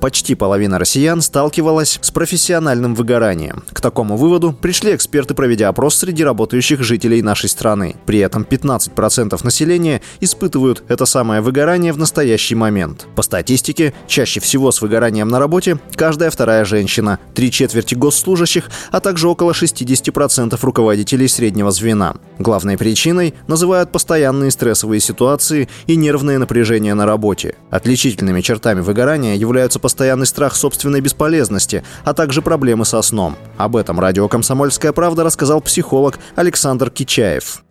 Почти половина россиян сталкивалась с профессиональным выгоранием. К такому выводу пришли эксперты, проведя опрос среди работающих жителей нашей страны. При этом 15% населения испытывают это самое выгорание в настоящий момент. По статистике, чаще всего с выгоранием на работе каждая вторая женщина, три четверти госслужащих, а также около 60% руководителей среднего звена. Главной причиной называют постоянные стрессовые ситуации и нервное напряжение на работе. Отличительными чертами выгорания являются постоянный страх собственной бесполезности, а также проблемы со сном. Об этом радио «Комсомольская правда» рассказал психолог Александр Кичаев.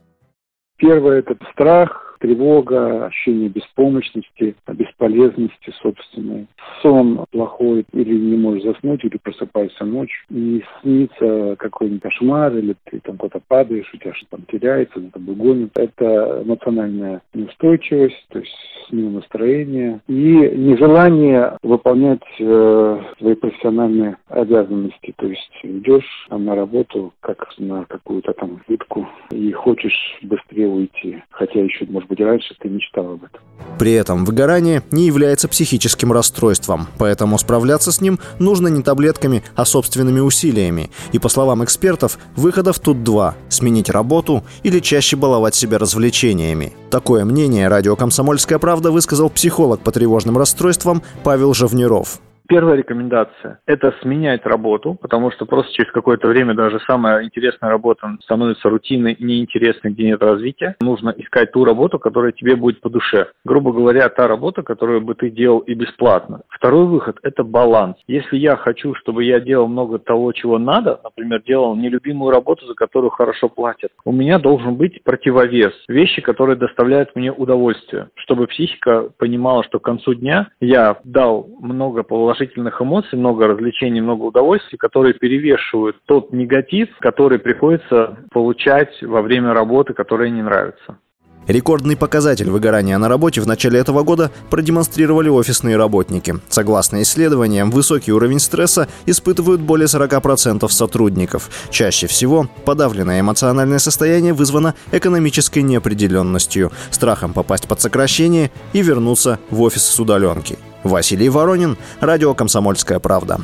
Первое – это страх, тревога, ощущение беспомощности, бесполезности собственной. Сон плохой, или не можешь заснуть, или просыпаешься ночью, и снится какой-нибудь кошмар, или ты там куда-то падаешь, у тебя что-то там теряется, за тобой гонит. Это эмоциональная неустойчивость, то есть смена настроения и нежелание выполнять э, свои профессиональные обязанности. То есть идешь на работу, как на какую-то там пытку, и хочешь быстрее уйти, хотя еще, может быть, раньше ты мечтал об этом. При этом выгорание не является психическим расстройством, поэтому справляться с ним нужно не таблетками, а собственными усилиями. И по словам экспертов, выходов тут два – сменить работу или чаще баловать себя развлечениями. Такое мнение радио «Комсомольская правда» высказал психолог по тревожным расстройствам Павел Живниров. Первая рекомендация – это сменять работу, потому что просто через какое-то время даже самая интересная работа становится рутинной и неинтересной, где нет развития. Нужно искать ту работу, которая тебе будет по душе. Грубо говоря, та работа, которую бы ты делал и бесплатно. Второй выход – это баланс. Если я хочу, чтобы я делал много того, чего надо, например, делал нелюбимую работу, за которую хорошо платят, у меня должен быть противовес. Вещи, которые доставляют мне удовольствие, чтобы психика понимала, что к концу дня я дал много положительных положительных эмоций, много развлечений, много удовольствий, которые перевешивают тот негатив, который приходится получать во время работы, которая не нравится. Рекордный показатель выгорания на работе в начале этого года продемонстрировали офисные работники. Согласно исследованиям, высокий уровень стресса испытывают более 40% сотрудников. Чаще всего подавленное эмоциональное состояние вызвано экономической неопределенностью, страхом попасть под сокращение и вернуться в офис с удаленки. Василий Воронин, радио «Комсомольская правда».